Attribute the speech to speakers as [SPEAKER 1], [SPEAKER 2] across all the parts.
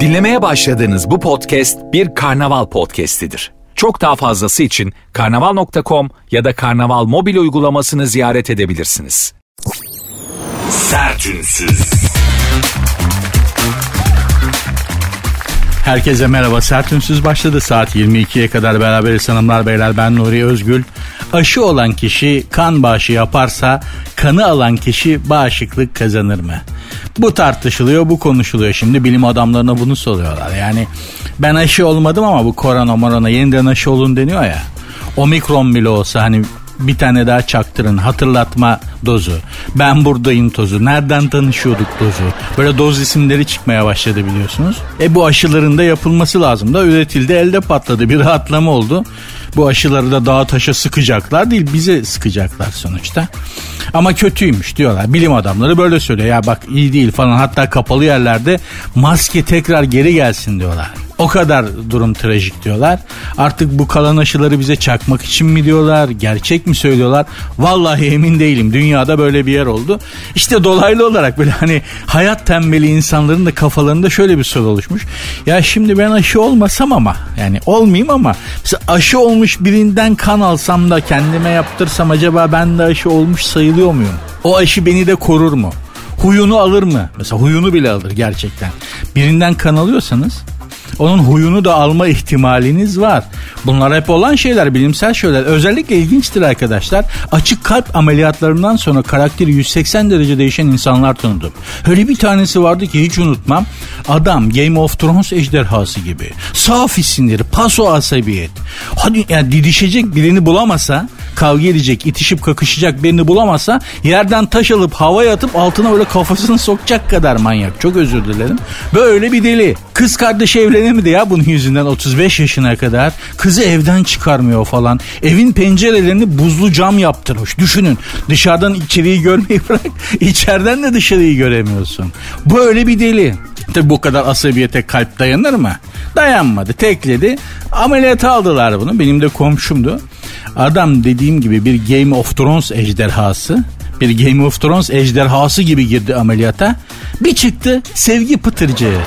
[SPEAKER 1] Dinlemeye başladığınız bu podcast bir karnaval podcastidir. Çok daha fazlası için karnaval.com ya da karnaval mobil uygulamasını ziyaret edebilirsiniz. Sertünsüz.
[SPEAKER 2] Herkese merhaba. Sertünsüz başladı. Saat 22'ye kadar beraberiz hanımlar beyler. Ben Nuri Özgül. Aşı olan kişi kan bağışı yaparsa kanı alan kişi bağışıklık kazanır mı? Bu tartışılıyor, bu konuşuluyor. Şimdi bilim adamlarına bunu soruyorlar. Yani ben aşı olmadım ama bu korona morona yeniden aşı olun deniyor ya. Omikron bile olsa hani bir tane daha çaktırın hatırlatma dozu. Ben buradayım tozu. Nereden tanışıyorduk dozu. Böyle doz isimleri çıkmaya başladı biliyorsunuz. E bu aşıların da yapılması lazım da üretildi elde patladı bir rahatlama oldu. Bu aşıları da dağa taşa sıkacaklar değil bize sıkacaklar sonuçta. Ama kötüymüş diyorlar. Bilim adamları böyle söylüyor. Ya bak iyi değil falan hatta kapalı yerlerde maske tekrar geri gelsin diyorlar. O kadar durum trajik diyorlar. Artık bu kalan aşıları bize çakmak için mi diyorlar? Gerçek mi söylüyorlar? Vallahi emin değilim. Dünyada böyle bir yer oldu. İşte dolaylı olarak böyle hani hayat tembeli insanların da kafalarında şöyle bir soru oluşmuş. Ya şimdi ben aşı olmasam ama yani olmayayım ama mesela aşı olmuş birinden kan alsam da kendime yaptırsam acaba ben de aşı olmuş sayılıyor muyum? O aşı beni de korur mu? Huyunu alır mı? Mesela huyunu bile alır gerçekten. Birinden kan alıyorsanız onun huyunu da alma ihtimaliniz var. Bunlar hep olan şeyler, bilimsel şeyler. Özellikle ilginçtir arkadaşlar. Açık kalp ameliyatlarından sonra karakteri 180 derece değişen insanlar tanıdım. Öyle bir tanesi vardı ki hiç unutmam. Adam Game of Thrones ejderhası gibi. Safi sinir, paso asabiyet. Hadi yani didişecek birini bulamasa, kavga edecek, itişip kakışacak birini bulamasa yerden taş alıp havaya atıp altına böyle kafasını sokacak kadar manyak. Çok özür dilerim. Böyle bir deli. Kız kardeş evlenemedi ya bunun yüzünden 35 yaşına kadar. Kızı evden çıkarmıyor falan. Evin pencerelerini buzlu cam yaptırmış. Düşünün dışarıdan içeriği görmeyi bırak. içeriden de dışarıyı göremiyorsun. Böyle bir deli. Tabi bu kadar asabiyete kalp dayanır mı? Dayanmadı. Tekledi. Ameliyata aldılar bunu. Benim de komşumdu. Adam dediğim gibi bir Game of Thrones ejderhası bir Game of Thrones ejderhası gibi girdi ameliyata. Bir çıktı sevgi pıtırcığı.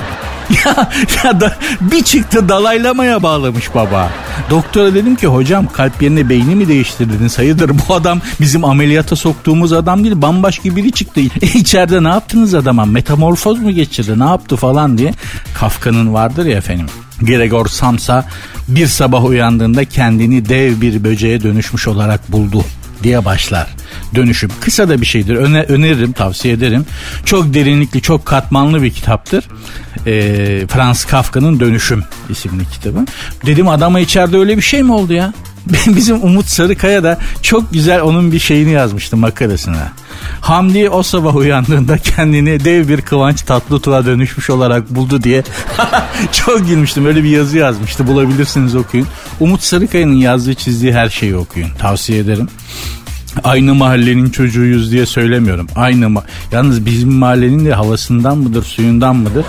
[SPEAKER 2] Ya, ya da bir çıktı dalaylamaya bağlamış baba. Doktora dedim ki hocam kalp yerine beyni mi değiştirdiniz? Hayırdır bu adam bizim ameliyata soktuğumuz adam değil bambaşka biri çıktı. E, içeride ne yaptınız adama? Metamorfoz mu geçirdi? Ne yaptı falan diye. Kafka'nın vardır ya efendim. Gregor Samsa bir sabah uyandığında kendini dev bir böceğe dönüşmüş olarak buldu diye başlar. Dönüşüm. Kısa da bir şeydir. Öne, öneririm, tavsiye ederim. Çok derinlikli, çok katmanlı bir kitaptır. Ee, Franz Kafka'nın Dönüşüm isimli kitabı. Dedim adama içeride öyle bir şey mi oldu ya? Bizim Umut Sarıkaya da çok güzel onun bir şeyini yazmıştı makalesine. Hamdi o sabah uyandığında kendini dev bir Kıvanç Tatlıtuğ'a dönüşmüş olarak buldu diye çok gülmüştüm. Öyle bir yazı yazmıştı. Bulabilirsiniz okuyun. Umut Sarıkaya'nın yazdığı çizdiği her şeyi okuyun. Tavsiye ederim. Aynı mahallenin çocuğuyuz diye söylemiyorum. Aynı ma Yalnız bizim mahallenin de havasından mıdır, suyundan mıdır?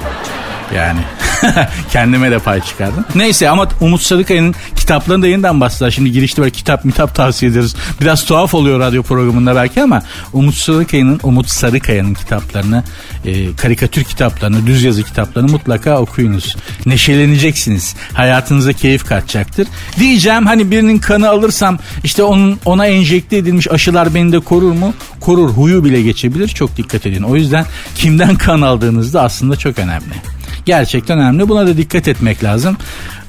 [SPEAKER 2] Yani kendime de pay çıkardım. Neyse ama Umut Sarıkaya'nın kitaplarını da yeniden bastılar. Şimdi girişte böyle kitap mitap tavsiye ederiz. Biraz tuhaf oluyor radyo programında belki ama Umut Sarıkaya'nın Umut Sarıkaya'nın kitaplarını, e, karikatür kitaplarını, düz yazı kitaplarını mutlaka okuyunuz. Neşeleneceksiniz. Hayatınıza keyif katacaktır. Diyeceğim hani birinin kanı alırsam işte onun ona enjekte edilmiş aşılar beni de korur mu? Korur. Huyu bile geçebilir. Çok dikkat edin. O yüzden kimden kan aldığınızda aslında çok önemli gerçekten önemli. Buna da dikkat etmek lazım.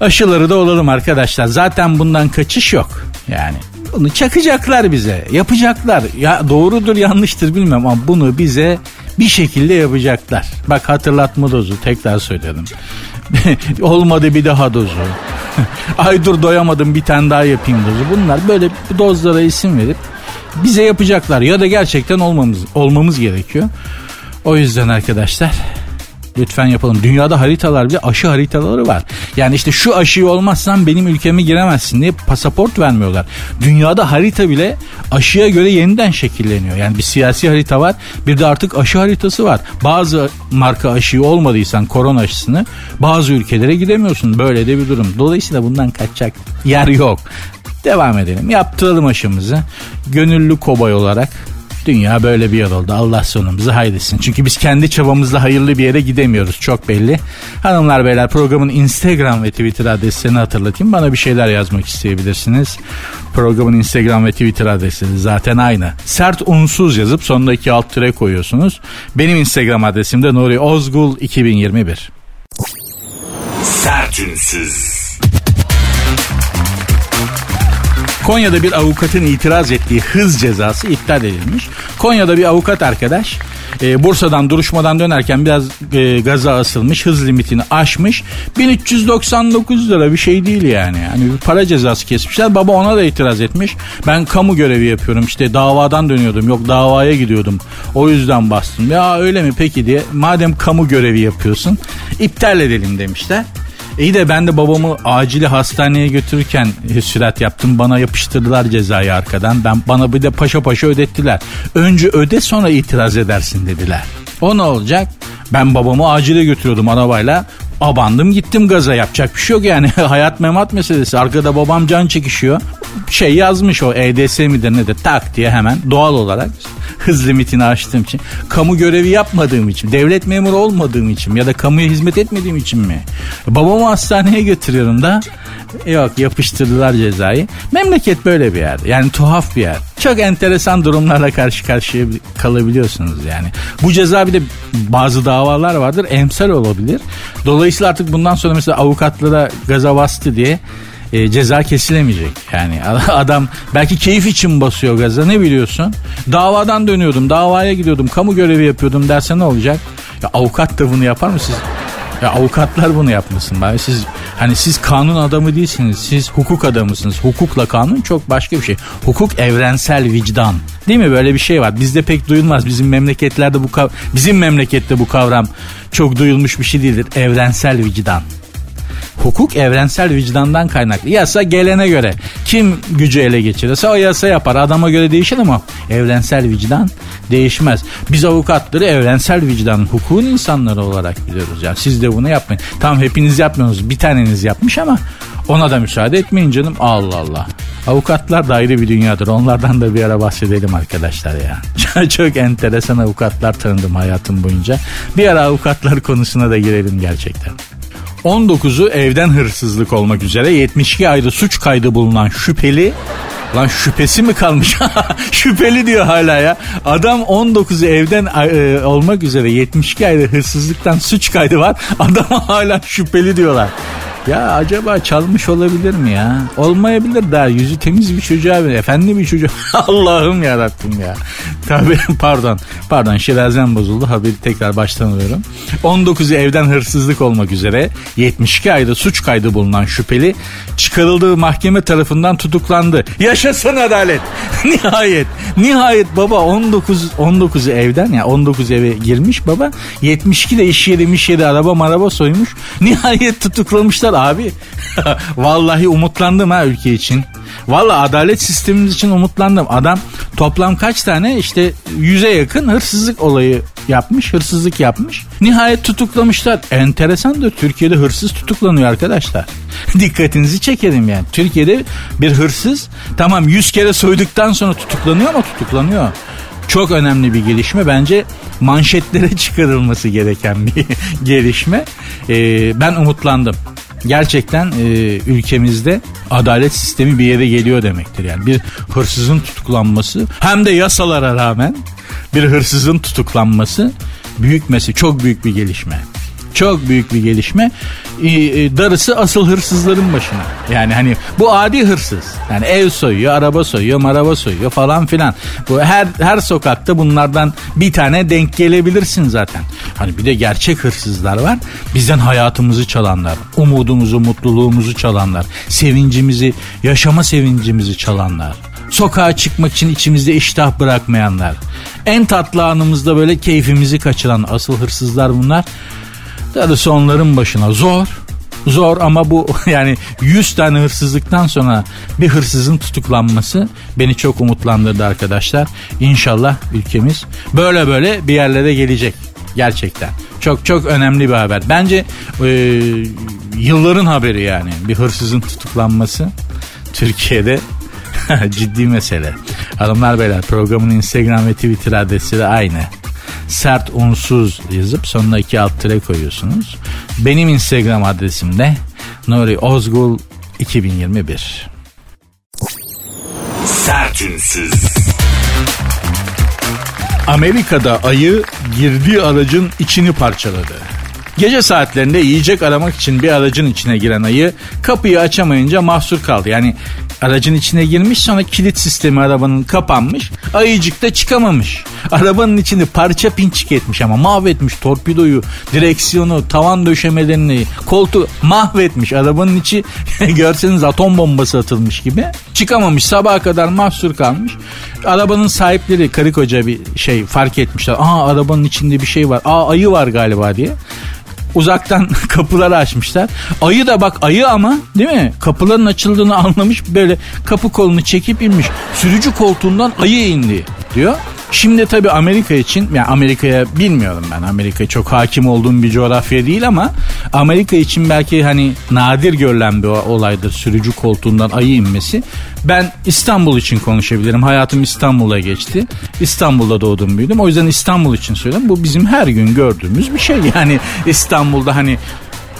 [SPEAKER 2] Aşıları da olalım arkadaşlar. Zaten bundan kaçış yok. Yani bunu çakacaklar bize. Yapacaklar. Ya doğrudur yanlıştır bilmem ama bunu bize bir şekilde yapacaklar. Bak hatırlatma dozu tekrar söyledim. Olmadı bir daha dozu. Ay dur doyamadım bir tane daha yapayım dozu. Bunlar böyle dozlara isim verip bize yapacaklar ya da gerçekten olmamız olmamız gerekiyor. O yüzden arkadaşlar Lütfen yapalım. Dünyada haritalar bile aşı haritaları var. Yani işte şu aşıyı olmazsan benim ülkeme giremezsin diye pasaport vermiyorlar. Dünyada harita bile aşıya göre yeniden şekilleniyor. Yani bir siyasi harita var bir de artık aşı haritası var. Bazı marka aşıyı olmadıysan korona aşısını bazı ülkelere gidemiyorsun. Böyle de bir durum. Dolayısıyla bundan kaçacak yer yok. Devam edelim. Yaptıralım aşımızı. Gönüllü kobay olarak Dünya böyle bir yer oldu. Allah sonumuzu hayretsin. Çünkü biz kendi çabamızla hayırlı bir yere gidemiyoruz. Çok belli. Hanımlar beyler programın Instagram ve Twitter adreslerini hatırlatayım. Bana bir şeyler yazmak isteyebilirsiniz. Programın Instagram ve Twitter adresi zaten aynı. Sert unsuz yazıp sonunda iki alt tire koyuyorsunuz. Benim Instagram adresim de Nuri Ozgul 2021.
[SPEAKER 1] Sertünsüz.
[SPEAKER 2] Konya'da bir avukatın itiraz ettiği hız cezası iptal edilmiş. Konya'da bir avukat arkadaş e, Bursa'dan duruşmadan dönerken biraz e, gaza asılmış hız limitini aşmış. 1399 lira bir şey değil yani. Hani bir para cezası kesmişler. Baba ona da itiraz etmiş. Ben kamu görevi yapıyorum. İşte davadan dönüyordum. Yok davaya gidiyordum. O yüzden bastım. Ya öyle mi? Peki diye madem kamu görevi yapıyorsun iptal edelim demişler. İyi de ben de babamı acili hastaneye götürürken sürat yaptım. Bana yapıştırdılar cezayı arkadan. Ben bana bir de paşa paşa ödettiler. Önce öde sonra itiraz edersin dediler. O ne olacak? Ben babamı acile götürüyordum arabayla. Abandım gittim gaza yapacak bir şey yok yani hayat memat meselesi arkada babam can çekişiyor şey yazmış o EDS midir nedir tak diye hemen doğal olarak hız limitini aştığım için kamu görevi yapmadığım için devlet memuru olmadığım için ya da kamuya hizmet etmediğim için mi? Babamı hastaneye götürüyorum da yok yapıştırdılar cezayı. Memleket böyle bir yer yani tuhaf bir yer. Çok enteresan durumlarla karşı karşıya kalabiliyorsunuz yani. Bu ceza bir de bazı davalar vardır emsal olabilir. Dolayısıyla artık bundan sonra mesela avukatlara gaza bastı diye e, ceza kesilemeyecek. Yani adam belki keyif için basıyor gaza ne biliyorsun? Davadan dönüyordum, davaya gidiyordum, kamu görevi yapıyordum derse ne olacak? Ya avukat da bunu yapar mı siz? Ya avukatlar bunu yapmasın. Bari siz hani siz kanun adamı değilsiniz. Siz hukuk adamısınız. Hukukla kanun çok başka bir şey. Hukuk evrensel vicdan. Değil mi? Böyle bir şey var. Bizde pek duyulmaz. Bizim memleketlerde bu bizim memlekette bu kavram çok duyulmuş bir şey değildir. Evrensel vicdan. Hukuk evrensel vicdandan kaynaklı. Yasa gelene göre kim gücü ele geçirirse o yasa yapar. Adama göre değişir ama evrensel vicdan değişmez. Biz avukatları evrensel vicdanın hukukun insanları olarak biliyoruz. Yani siz de bunu yapmayın. Tamam hepiniz yapmıyorsunuz. Bir taneniz yapmış ama ona da müsaade etmeyin canım. Allah Allah. Avukatlar da ayrı bir dünyadır. Onlardan da bir ara bahsedelim arkadaşlar ya. Çok enteresan avukatlar tanıdım hayatım boyunca. Bir ara avukatlar konusuna da girelim gerçekten. 19'u evden hırsızlık olmak üzere 72 ayda suç kaydı bulunan şüpheli Lan şüphesi mi kalmış? Şüpheli diyor hala ya. Adam 19'u evden e, olmak üzere 72 ayda hırsızlıktan suç kaydı var. Adama hala şüpheli diyorlar. Ya acaba çalmış olabilir mi ya? Olmayabilir daha yüzü temiz bir çocuğa bir efendi bir çocuk. Allah'ım yarattım ya. Tabii pardon. Pardon şirazem bozuldu. Haberi tekrar baştan alıyorum. 19'u evden hırsızlık olmak üzere 72 ayda suç kaydı bulunan şüpheli çıkarıldığı mahkeme tarafından tutuklandı. Yaşasın adalet. nihayet. Nihayet baba 19 19'u evden ya yani 19 eve girmiş baba. 72 de iş yeri iş yeri araba maraba soymuş. Nihayet tutuklamışlar abi. Vallahi umutlandım ha ülke için. Vallahi adalet sistemimiz için umutlandım. Adam toplam kaç tane işte yüze yakın hırsızlık olayı yapmış, hırsızlık yapmış. Nihayet tutuklamışlar. Enteresandır. Türkiye'de hırsız tutuklanıyor arkadaşlar. Dikkatinizi çekelim yani. Türkiye'de bir hırsız tamam 100 kere soyduktan sonra tutuklanıyor ama tutuklanıyor. Çok önemli bir gelişme. Bence manşetlere çıkarılması gereken bir gelişme. Ee, ben umutlandım gerçekten e, ülkemizde adalet sistemi bir yere geliyor demektir. Yani bir hırsızın tutuklanması hem de yasalara rağmen bir hırsızın tutuklanması büyük mesele, çok büyük bir gelişme. Çok büyük bir gelişme. E, darısı asıl hırsızların başına. Yani hani bu adi hırsız. Yani ev soyuyor, araba soyuyor, maraba soyuyor falan filan. Bu her her sokakta bunlardan bir tane denk gelebilirsin zaten. Hani bir de gerçek hırsızlar var. Bizden hayatımızı çalanlar, umudumuzu, mutluluğumuzu çalanlar, sevincimizi, yaşama sevincimizi çalanlar sokağa çıkmak için içimizde iştah bırakmayanlar. En tatlı anımızda böyle keyfimizi kaçıran asıl hırsızlar bunlar. Darısı onların başına zor. Zor ama bu yani 100 tane hırsızlıktan sonra bir hırsızın tutuklanması beni çok umutlandırdı arkadaşlar. İnşallah ülkemiz böyle böyle bir yerlere gelecek gerçekten. Çok çok önemli bir haber. Bence e, yılların haberi yani bir hırsızın tutuklanması Türkiye'de Ciddi mesele. Hanımlar beyler programın Instagram ve Twitter adresi de aynı. Sert unsuz yazıp sonuna iki alt tire koyuyorsunuz. Benim Instagram adresim de Nuri Ozgul 2021.
[SPEAKER 1] Sertünsüz.
[SPEAKER 2] Amerika'da ayı girdiği aracın içini parçaladı. Gece saatlerinde yiyecek aramak için bir aracın içine giren ayı kapıyı açamayınca mahsur kaldı. Yani aracın içine girmiş sonra kilit sistemi arabanın kapanmış. Ayıcık da çıkamamış. Arabanın içini parça pinçik etmiş ama mahvetmiş torpidoyu, direksiyonu, tavan döşemelerini, koltuğu mahvetmiş. Arabanın içi görseniz atom bombası atılmış gibi. Çıkamamış sabaha kadar mahsur kalmış. Arabanın sahipleri karı koca bir şey fark etmişler. Aa arabanın içinde bir şey var. Aa ayı var galiba diye uzaktan kapıları açmışlar. Ayı da bak ayı ama değil mi? Kapıların açıldığını anlamış böyle kapı kolunu çekip inmiş. Sürücü koltuğundan ayı indi diyor. Şimdi tabii Amerika için yani Amerika'ya bilmiyorum ben Amerika çok hakim olduğum bir coğrafya değil ama Amerika için belki hani nadir görülen bir olaydır sürücü koltuğundan ayı inmesi. Ben İstanbul için konuşabilirim. Hayatım İstanbul'a geçti. İstanbul'da doğdum büyüdüm. O yüzden İstanbul için söylüyorum. Bu bizim her gün gördüğümüz bir şey. Yani İstanbul'da hani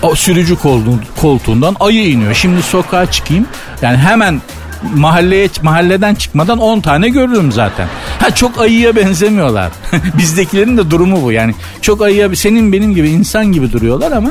[SPEAKER 2] o sürücü koltuğundan ayı iniyor. Şimdi sokağa çıkayım. Yani hemen mahalleye mahalleden çıkmadan 10 tane görürüm zaten. Ha çok ayıya benzemiyorlar. Bizdekilerin de durumu bu. Yani çok ayıya senin benim gibi insan gibi duruyorlar ama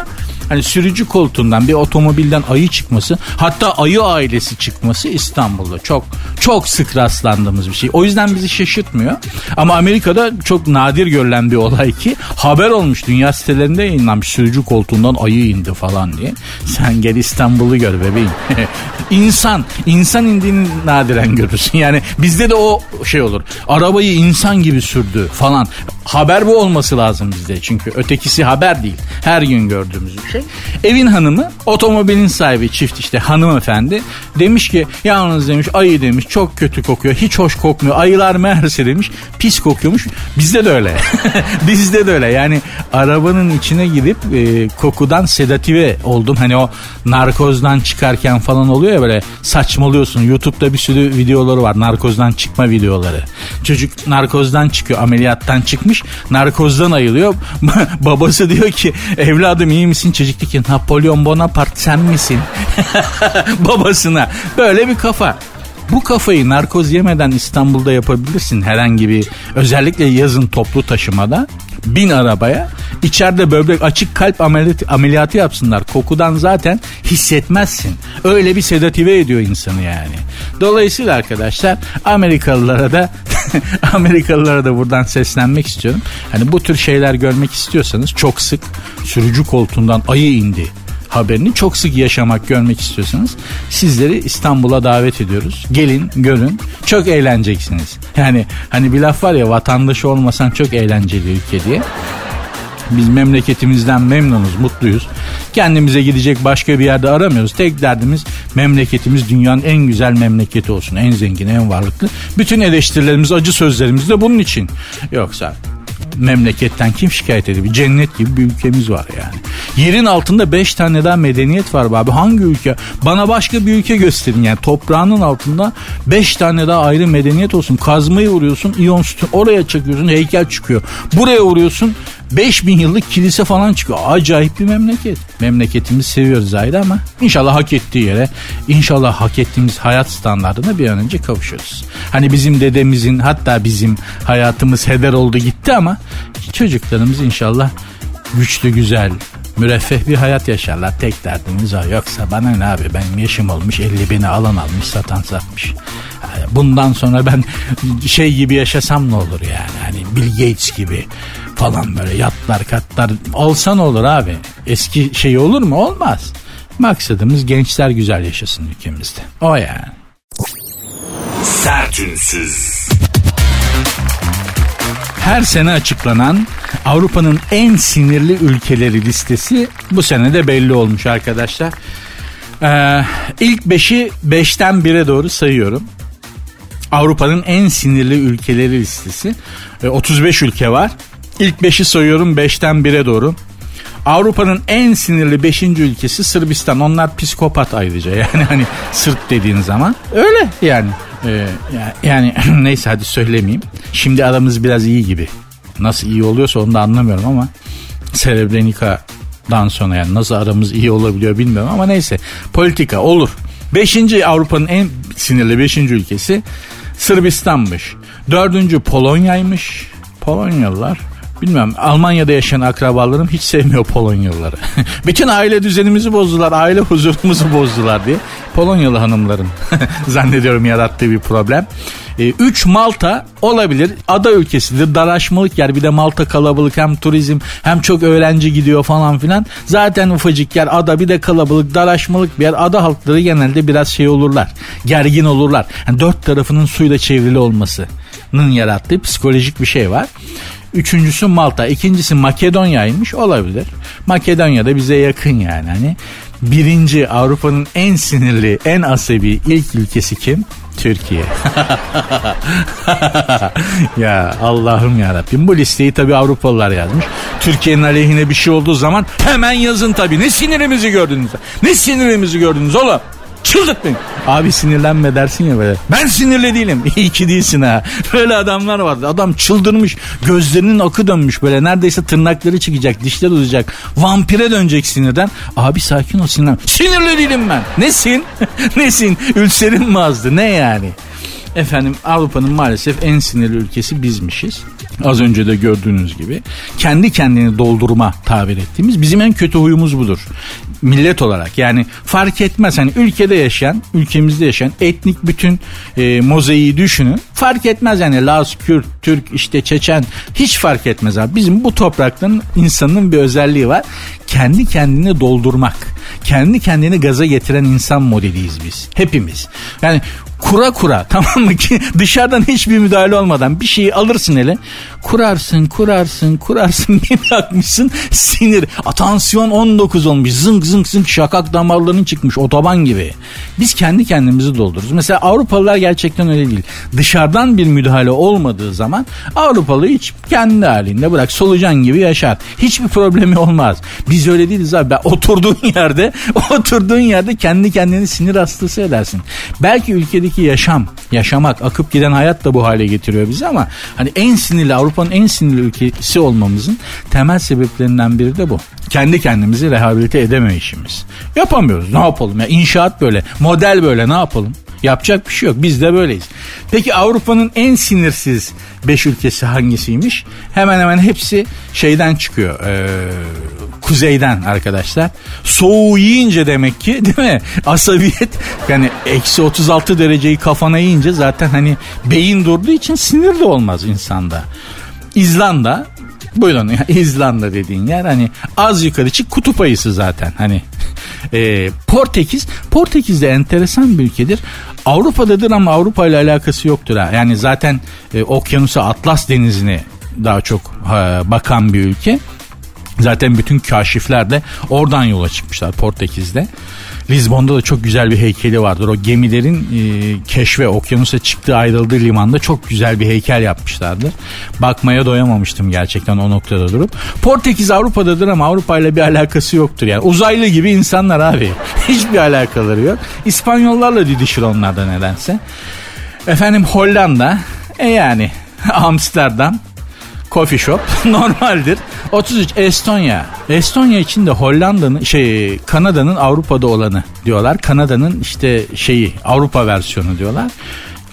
[SPEAKER 2] hani sürücü koltuğundan bir otomobilden ayı çıkması hatta ayı ailesi çıkması İstanbul'da çok çok sık rastlandığımız bir şey. O yüzden bizi şaşırtmıyor. Ama Amerika'da çok nadir görülen bir olay ki haber olmuş dünya sitelerinde yayınlanmış sürücü koltuğundan ayı indi falan diye. Sen gel İstanbul'u gör bebeğim. İnsan, insan indiğini nadiren görürsün. Yani bizde de o şey olur. Arabayı insan gibi sürdü falan. Haber bu olması lazım bizde. Çünkü ötekisi haber değil. Her gün gördüğümüz bir şey. Evin hanımı otomobilin sahibi çift işte hanımefendi demiş ki yalnız demiş ayı demiş çok kötü kokuyor. Hiç hoş kokmuyor. Ayılar meğerse demiş pis kokuyormuş. Bizde de öyle. bizde de öyle. Yani arabanın içine gidip e, kokudan sedative oldum. Hani o narkozdan çıkarken falan oluyor ya böyle saçmalıyorsun. YouTube'da bir sürü videoları var. Narkozdan çıkma videoları. Çocuk narkozdan çıkıyor. Ameliyattan çıkmış. Narkozdan ayılıyor. Babası diyor ki evladım iyi misin? Çocuk diyor ki Napolyon Bonaparte sen misin? Babasına. Böyle bir kafa. Bu kafayı narkoz yemeden İstanbul'da yapabilirsin herhangi bir özellikle yazın toplu taşımada bin arabaya içeride böbrek açık kalp ameliyatı, ameliyatı yapsınlar. Kokudan zaten hissetmezsin. Öyle bir sedative ediyor insanı yani. Dolayısıyla arkadaşlar Amerikalılara da Amerikalılara da buradan seslenmek istiyorum. Hani bu tür şeyler görmek istiyorsanız çok sık sürücü koltuğundan ayı indi haberini çok sık yaşamak, görmek istiyorsanız sizleri İstanbul'a davet ediyoruz. Gelin, görün. Çok eğleneceksiniz. Yani hani bir laf var ya vatandaşı olmasan çok eğlenceli ülke diye. Biz memleketimizden memnunuz, mutluyuz. Kendimize gidecek başka bir yerde aramıyoruz. Tek derdimiz memleketimiz dünyanın en güzel memleketi olsun. En zengin, en varlıklı. Bütün eleştirilerimiz, acı sözlerimiz de bunun için. Yoksa memleketten kim şikayet? Bir cennet gibi bir ülkemiz var yani. Yerin altında 5 tane daha medeniyet var abi. Hangi ülke? Bana başka bir ülke gösterin yani. Toprağının altında 5 tane daha ayrı medeniyet olsun. Kazmayı vuruyorsun, iyon sütü oraya çakıyorsun, heykel çıkıyor. Buraya vuruyorsun, 5000 yıllık kilise falan çıkıyor. Acayip bir memleket. Memleketimizi seviyoruz ayrı ama inşallah hak ettiği yere, inşallah hak ettiğimiz hayat standartına bir an önce kavuşuyoruz. Hani bizim dedemizin hatta bizim hayatımız heder oldu gitti ama çocuklarımız inşallah güçlü güzel müreffeh bir hayat yaşarlar. Tek derdimiz o. Yoksa bana ne abi benim yaşım olmuş 50 bini alan almış satan satmış. Bundan sonra ben şey gibi yaşasam ne olur yani. Hani Bill Gates gibi falan böyle yatlar katlar olsa ne olur abi. Eski şey olur mu? Olmaz. Maksadımız gençler güzel yaşasın ülkemizde. O yani.
[SPEAKER 1] Sertünsüz.
[SPEAKER 2] Her sene açıklanan Avrupa'nın en sinirli ülkeleri listesi bu sene de belli olmuş arkadaşlar. Ee, ilk beşi beşten bire doğru sayıyorum. Avrupa'nın en sinirli ülkeleri listesi. Ee, 35 ülke var. İlk beşi sayıyorum beşten bire doğru. Avrupa'nın en sinirli beşinci ülkesi Sırbistan. Onlar psikopat ayrıca yani hani Sırp dediğin zaman. Öyle yani. Ee, yani neyse hadi söylemeyeyim. Şimdi aramız biraz iyi gibi. Nasıl iyi oluyorsa onu da anlamıyorum ama Srebrenica'dan sonra yani nasıl aramız iyi olabiliyor bilmiyorum ama neyse politika olur. Beşinci Avrupa'nın en sinirli beşinci ülkesi Sırbistan'mış. Dördüncü Polonya'ymış. Polonyalılar Bilmem Almanya'da yaşayan akrabalarım hiç sevmiyor Polonyalıları. Bütün aile düzenimizi bozdular, aile huzurumuzu bozdular diye. Polonyalı hanımların zannediyorum yarattığı bir problem. 3 ee, Malta olabilir. Ada ülkesidir. Daraşmalık yer. Bir de Malta kalabalık hem turizm hem çok öğrenci gidiyor falan filan. Zaten ufacık yer ada bir de kalabalık daraşmalık bir yer. Ada halkları genelde biraz şey olurlar. Gergin olurlar. Yani dört tarafının suyla çevrili olmasının yarattığı psikolojik bir şey var. Üçüncüsü Malta. ikincisi Makedonya'ymış olabilir. Makedonya da bize yakın yani. Hani birinci Avrupa'nın en sinirli, en asabi ilk ülkesi kim? Türkiye. ya Allah'ım ya Rabbim bu listeyi tabi Avrupalılar yazmış. Türkiye'nin aleyhine bir şey olduğu zaman hemen yazın tabi. Ne sinirimizi gördünüz? Ne sinirimizi gördünüz oğlum? Çıldırtmayın. Abi sinirlenme dersin ya böyle. Ben sinirli değilim. İyi ki değilsin ha. Böyle adamlar vardı. Adam çıldırmış. Gözlerinin akı dönmüş böyle. Neredeyse tırnakları çıkacak. Dişler uzayacak. Vampire dönecek sinirden. Abi sakin ol sinirlen. Sinirli değilim ben. Nesin? Nesin? Ülserin mi azdı? Ne yani? Efendim Avrupa'nın maalesef en sinirli ülkesi bizmişiz. Az önce de gördüğünüz gibi. Kendi kendini doldurma tabir ettiğimiz bizim en kötü huyumuz budur. Millet olarak yani fark etmez hani ülkede yaşayan, ülkemizde yaşayan etnik bütün e, mozaiği düşünün. Fark etmez yani Laz, Kürt, Türk, işte Çeçen hiç fark etmez abi. Bizim bu toprakların insanın bir özelliği var. Kendi kendini doldurmak. Kendi kendini gaza getiren insan modeliyiz biz. Hepimiz. Yani kura kura tamam mı ki? Dışarıdan hiçbir müdahale olmadan bir şeyi alırsın ele kurarsın kurarsın kurarsın. Bir bakmışsın sinir. Atansiyon 19 olmuş. Zınk zınk zınk. Şakak damarların çıkmış. Otoban gibi. Biz kendi kendimizi doldururuz. Mesela Avrupalılar gerçekten öyle değil. Dışarıdan bir müdahale olmadığı zaman Avrupalı hiç kendi halinde bırak solucan gibi yaşar. Hiçbir problemi olmaz. Biz öyle değiliz abi. Ben oturduğun yerde oturduğun yerde kendi kendini sinir hastası edersin. Belki ülkede ki yaşam, yaşamak, akıp giden hayat da bu hale getiriyor bizi ama hani en sinirli Avrupa'nın en sinirli ülkesi olmamızın temel sebeplerinden biri de bu. Kendi kendimizi rehabilite edemeyişimiz. Yapamıyoruz. Ne yapalım ya? İnşaat böyle, model böyle ne yapalım? Yapacak bir şey yok. Biz de böyleyiz. Peki Avrupa'nın en sinirsiz 5 ülkesi hangisiymiş? Hemen hemen hepsi şeyden çıkıyor. Ee, kuzeyden arkadaşlar. Soğuğu yiyince demek ki değil mi? Asabiyet yani eksi 36 dereceyi kafana yiyince zaten hani beyin durduğu için sinir de olmaz insanda. İzlanda buyurun ya İzlanda dediğin yer hani az yukarı çık kutup ayısı zaten hani e, Portekiz Portekiz de enteresan bir ülkedir Avrupa'dadır ama Avrupa ile alakası yoktur ha yani zaten e, okyanusa Atlas denizine daha çok ha, bakan bir ülke Zaten bütün kaşifler de oradan yola çıkmışlar Portekiz'de. Lizbon'da da çok güzel bir heykeli vardır. O gemilerin e, keşfe, okyanusa çıktığı ayrıldığı limanda çok güzel bir heykel yapmışlardır. Bakmaya doyamamıştım gerçekten o noktada durup. Portekiz Avrupa'dadır ama Avrupa ile bir alakası yoktur yani. Uzaylı gibi insanlar abi. Hiçbir alakaları yok. İspanyollarla didişir onlarda nedense. Efendim Hollanda, e yani Amsterdam, coffee shop normaldir. 33 Estonya. Estonya için de Hollanda'nın şey Kanada'nın Avrupa'da olanı diyorlar. Kanada'nın işte şeyi Avrupa versiyonu diyorlar.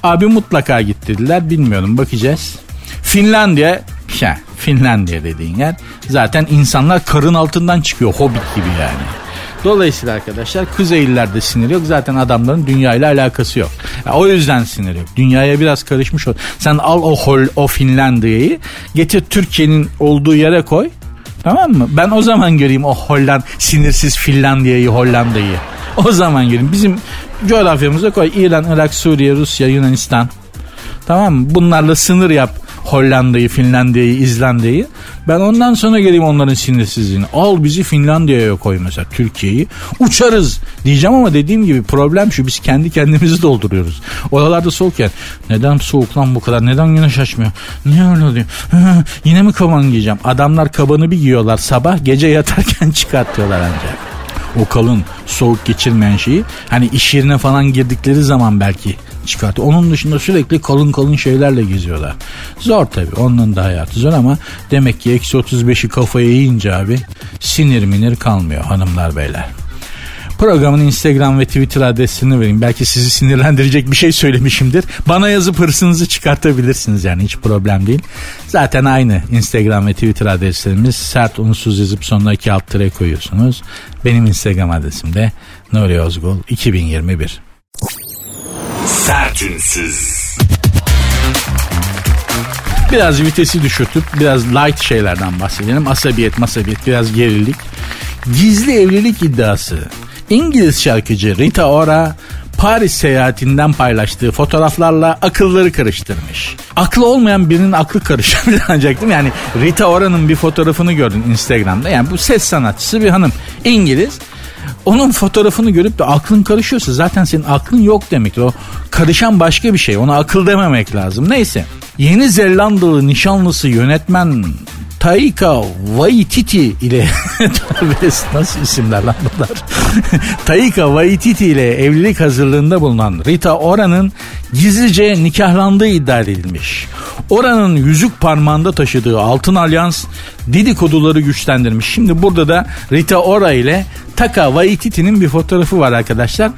[SPEAKER 2] Abi mutlaka git dediler. Bilmiyorum bakacağız. Finlandiya ya Finlandiya dediğin yer zaten insanlar karın altından çıkıyor hobbit gibi yani. Dolayısıyla arkadaşlar Kuzeyliler sinir yok. Zaten adamların dünya ile alakası yok. Yani o yüzden sinir yok. Dünyaya biraz karışmış ol. Sen al o, Hol, o Finlandiya'yı getir Türkiye'nin olduğu yere koy. Tamam mı? Ben o zaman göreyim o Holland sinirsiz Finlandiya'yı, Hollanda'yı. O zaman göreyim. Bizim coğrafyamıza koy. İran, Irak, Suriye, Rusya, Yunanistan. Tamam mı? Bunlarla sınır yap. Hollanda'yı, Finlandiya'yı, İzlanda'yı. Ben ondan sonra geleyim onların sinirsizliğini. Al bizi Finlandiya'ya koy mesela Türkiye'yi. Uçarız diyeceğim ama dediğim gibi problem şu biz kendi kendimizi dolduruyoruz. Oralarda soğukken neden soğuk lan bu kadar neden güneş açmıyor? Niye öyle oluyor? Yine mi kaban giyeceğim? Adamlar kabanı bir giyiyorlar sabah gece yatarken çıkartıyorlar ancak o kalın soğuk geçirmeyen şeyi hani iş yerine falan girdikleri zaman belki çıkartıyor. Onun dışında sürekli kalın kalın şeylerle geziyorlar. Zor tabii onun da hayatı zor ama demek ki eksi 35'i kafaya yiyince abi sinir minir kalmıyor hanımlar beyler. Programın Instagram ve Twitter adresini vereyim. Belki sizi sinirlendirecek bir şey söylemişimdir. Bana yazıp hırsınızı çıkartabilirsiniz yani hiç problem değil. Zaten aynı Instagram ve Twitter adreslerimiz. Sert unsuz yazıp sonuna iki alt tere koyuyorsunuz. Benim Instagram adresim de Nuri Ozgul 2021. Sertünsüz. Biraz vitesi düşürtüp biraz light şeylerden bahsedelim. Asabiyet, masabiyet, biraz gerilik. Gizli evlilik iddiası. İngiliz şarkıcı Rita Ora Paris seyahatinden paylaştığı fotoğraflarla akılları karıştırmış. Aklı olmayan birinin aklı karışabilir ancak değil mi? Yani Rita Ora'nın bir fotoğrafını gördün Instagram'da. Yani bu ses sanatçısı bir hanım. İngiliz. Onun fotoğrafını görüp de aklın karışıyorsa zaten senin aklın yok demektir. O karışan başka bir şey. Ona akıl dememek lazım. Neyse. Yeni Zelandalı nişanlısı yönetmen Taika Waititi ile nasıl isimler lan bunlar? Taika Waititi ile evlilik hazırlığında bulunan Rita Ora'nın gizlice nikahlandığı iddia edilmiş. Ora'nın yüzük parmağında taşıdığı altın alyans dedikoduları güçlendirmiş. Şimdi burada da Rita Ora ile Taka Waititi'nin bir fotoğrafı var arkadaşlar.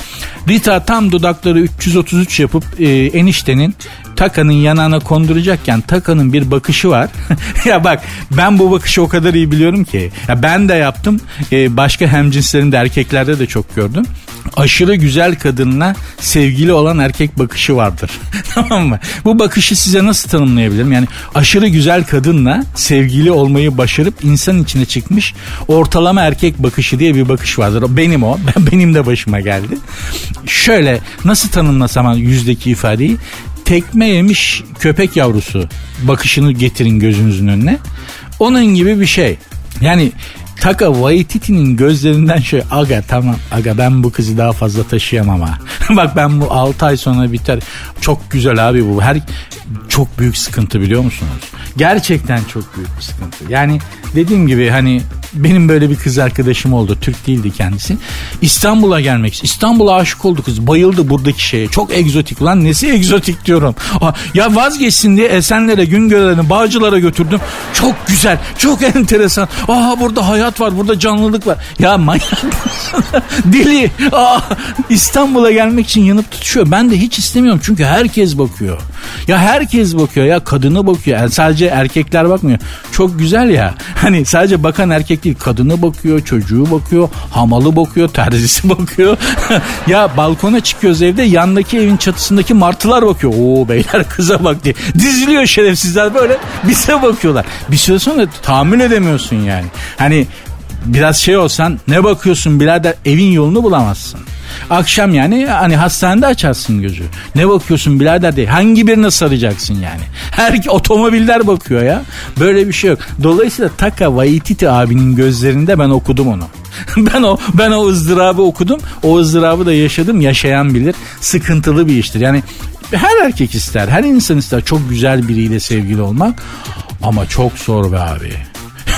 [SPEAKER 2] Rita tam dudakları 333 yapıp e, eniştenin Taka'nın yanağına konduracakken Taka'nın bir bakışı var. ya bak ben bu bakışı o kadar iyi biliyorum ki. Ya ben de yaptım. E, başka hemcinslerin de erkeklerde de çok gördüm. Aşırı güzel kadınla sevgili olan erkek bakışı vardır. tamam mı? Bu bakışı size nasıl tanımlayabilirim? Yani aşırı güzel kadınla sevgili olmayı başarıp insan içine çıkmış ortalama erkek bakışı diye bir bakış vardır. Benim o. Ben benim de başıma geldi. Şöyle nasıl tanımlasam yüzdeki ifadeyi tekme yemiş köpek yavrusu bakışını getirin gözünüzün önüne. Onun gibi bir şey. Yani Taka Waititi'nin gözlerinden şöyle aga tamam aga ben bu kızı daha fazla taşıyamam ha. Bak ben bu 6 ay sonra biter. Çok güzel abi bu. Her çok büyük sıkıntı biliyor musunuz? Gerçekten çok büyük bir sıkıntı. Yani dediğim gibi hani benim böyle bir kız arkadaşım oldu. Türk değildi kendisi. İstanbul'a gelmek İstanbul'a aşık oldu kız. Bayıldı buradaki şeye. Çok egzotik. Lan nesi egzotik diyorum. Ya vazgeçsin diye Esenler'e, Güngören'e, Bağcılar'a götürdüm. Çok güzel. Çok enteresan. Aha burada hayat var. Burada canlılık var. Ya manyak Deli. Aa, İstanbul'a gelmek için yanıp tutuşuyor. Ben de hiç istemiyorum. Çünkü herkes bakıyor. Ya herkes bakıyor ya. Kadını bakıyor. Yani sadece erkekler bakmıyor. Çok güzel ya. Hani sadece bakan erkek değil. Kadını bakıyor, çocuğu bakıyor, hamalı bakıyor, terzisi bakıyor. ya balkona çıkıyoruz evde yandaki evin çatısındaki martılar bakıyor. Oo beyler kıza bak diye. Diziliyor şerefsizler böyle bize bakıyorlar. Bir süre sonra tahammül edemiyorsun yani. Hani biraz şey olsan ne bakıyorsun birader evin yolunu bulamazsın. Akşam yani hani hastanede açarsın gözü. Ne bakıyorsun birader diye. Hangi birine saracaksın yani. Her otomobiller bakıyor ya. Böyle bir şey yok. Dolayısıyla Taka Waititi abinin gözlerinde ben okudum onu. ben o ben o ızdırabı okudum. O ızdırabı da yaşadım. Yaşayan bilir. Sıkıntılı bir iştir. Yani her erkek ister, her insan ister çok güzel biriyle sevgili olmak. Ama çok zor be abi.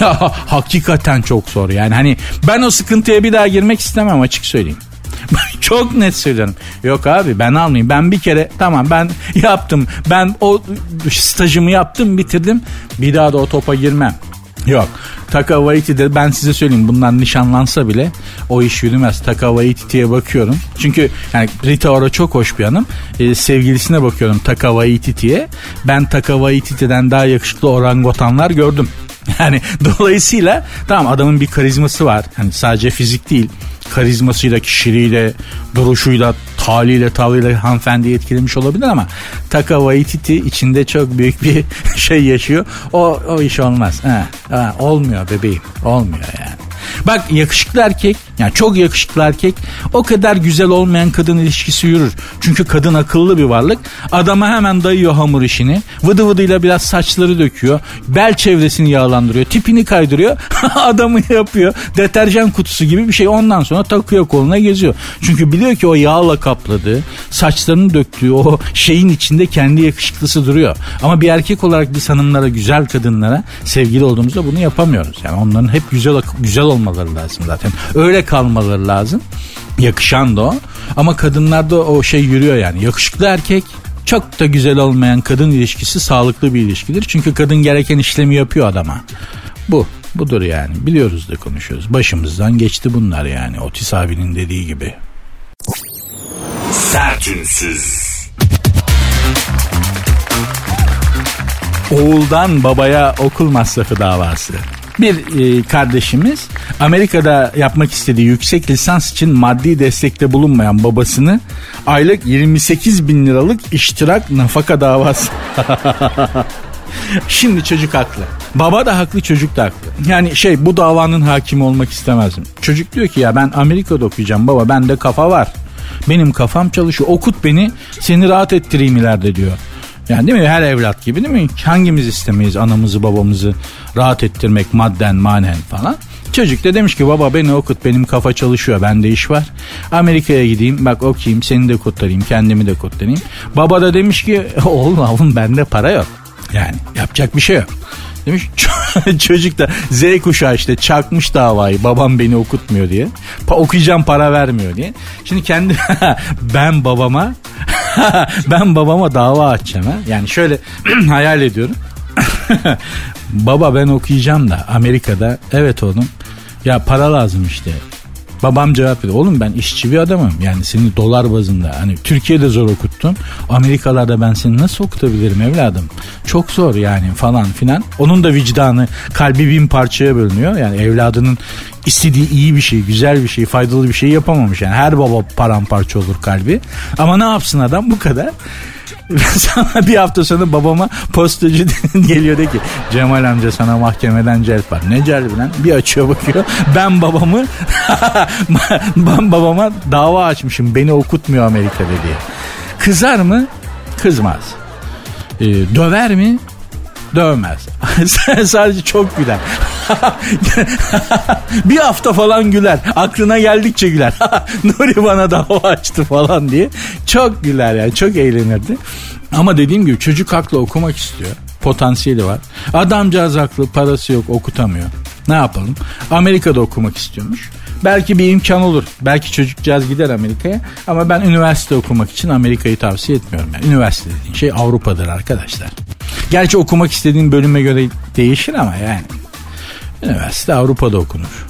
[SPEAKER 2] Hakikaten çok zor yani. Hani ben o sıkıntıya bir daha girmek istemem açık söyleyeyim. Çok net söylüyorum. Yok abi ben almayayım. Ben bir kere tamam ben yaptım. Ben o stajımı yaptım bitirdim. Bir daha da o topa girmem. Yok. Taka Waititi'de ben size söyleyeyim bundan nişanlansa bile o iş yürümez. Taka Waititi'ye bakıyorum. Çünkü yani Rita Ora çok hoş bir hanım. Ee, sevgilisine bakıyorum Taka Waititi'ye. Ben Taka Waititi'den daha yakışıklı orangotanlar gördüm. Yani dolayısıyla tamam adamın bir karizması var. Hani sadece fizik değil. Karizmasıyla, kişiliğiyle, duruşuyla, taliyle, tavrıyla hanımefendi etkilemiş olabilir ama Taka Waititi içinde çok büyük bir şey yaşıyor. O, o iş olmaz. Ha, ha, olmuyor bebeğim. Olmuyor yani. Bak yakışıklı erkek yani çok yakışıklı erkek o kadar güzel olmayan kadın ilişkisi yürür. Çünkü kadın akıllı bir varlık. Adama hemen dayıyor hamur işini. Vıdı vıdıyla biraz saçları döküyor. Bel çevresini yağlandırıyor. Tipini kaydırıyor. Adamı yapıyor. Deterjan kutusu gibi bir şey. Ondan sonra takıyor koluna geziyor. Çünkü biliyor ki o yağla kapladığı, saçlarını döktüğü o şeyin içinde kendi yakışıklısı duruyor. Ama bir erkek olarak biz hanımlara, güzel kadınlara sevgili olduğumuzda bunu yapamıyoruz. Yani onların hep güzel güzel olmaları lazım zaten. Öyle kalmaları lazım. Yakışan da o. Ama kadınlarda o şey yürüyor yani. Yakışıklı erkek çok da güzel olmayan kadın ilişkisi sağlıklı bir ilişkidir. Çünkü kadın gereken işlemi yapıyor adama. Bu. Budur yani. Biliyoruz da konuşuyoruz. Başımızdan geçti bunlar yani. Otis abinin dediği gibi. Sertünsüz. Oğuldan babaya okul masrafı davası. Bir e, kardeşimiz Amerika'da yapmak istediği yüksek lisans için maddi destekte bulunmayan babasını aylık 28 bin liralık iştirak nafaka davası. Şimdi çocuk haklı. Baba da haklı çocuk da haklı. Yani şey bu davanın hakimi olmak istemezdim. Çocuk diyor ki ya ben Amerika'da okuyacağım baba bende kafa var. Benim kafam çalışıyor. Okut beni seni rahat ettireyim ileride diyor. Yani değil mi? Her evlat gibi değil mi? Hangimiz istemeyiz anamızı babamızı rahat ettirmek madden manen falan. Çocuk da demiş ki baba beni okut benim kafa çalışıyor bende iş var. Amerika'ya gideyim bak okuyayım seni de kurtarayım kendimi de kurtarayım. Baba da demiş ki oğlum oğlum bende para yok. Yani yapacak bir şey yok. Demiş çocuk da Z kuşağı işte çakmış davayı babam beni okutmuyor diye. Pa okuyacağım para vermiyor diye. Şimdi kendi ben babama ben babama dava açacağım ha. Yani şöyle hayal ediyorum. Baba ben okuyacağım da Amerika'da. Evet oğlum. Ya para lazım işte. Babam cevap verdi. Oğlum ben işçi bir adamım. Yani seni dolar bazında. Hani Türkiye'de zor okuttun. Amerikalarda ben seni nasıl okutabilirim evladım? Çok zor yani falan filan. Onun da vicdanı kalbi bin parçaya bölünüyor. Yani evladının istediği iyi bir şey, güzel bir şey, faydalı bir şey yapamamış. Yani her baba paramparça olur kalbi. Ama ne yapsın adam bu kadar. Sana bir hafta sonra babama postacı geliyor de ki Cemal amca sana mahkemeden celp var. Ne celbi lan? Bir açıyor bakıyor. Ben babamı ben babama dava açmışım. Beni okutmuyor Amerika'da diye. Kızar mı? Kızmaz. Ee, döver mi? Dövmez. Sadece çok güler. bir hafta falan güler. Aklına geldikçe güler. Nuri bana dava açtı falan diye. Çok güler yani çok eğlenirdi. Ama dediğim gibi çocuk haklı okumak istiyor. Potansiyeli var. Adamcağız haklı parası yok okutamıyor. Ne yapalım? Amerika'da okumak istiyormuş. Belki bir imkan olur. Belki çocukcağız gider Amerika'ya. Ama ben üniversite okumak için Amerika'yı tavsiye etmiyorum. Yani üniversite dediğin şey Avrupa'dır arkadaşlar. Gerçi okumak istediğin bölüme göre değişir ama yani. Üniversite Avrupa'da okunur.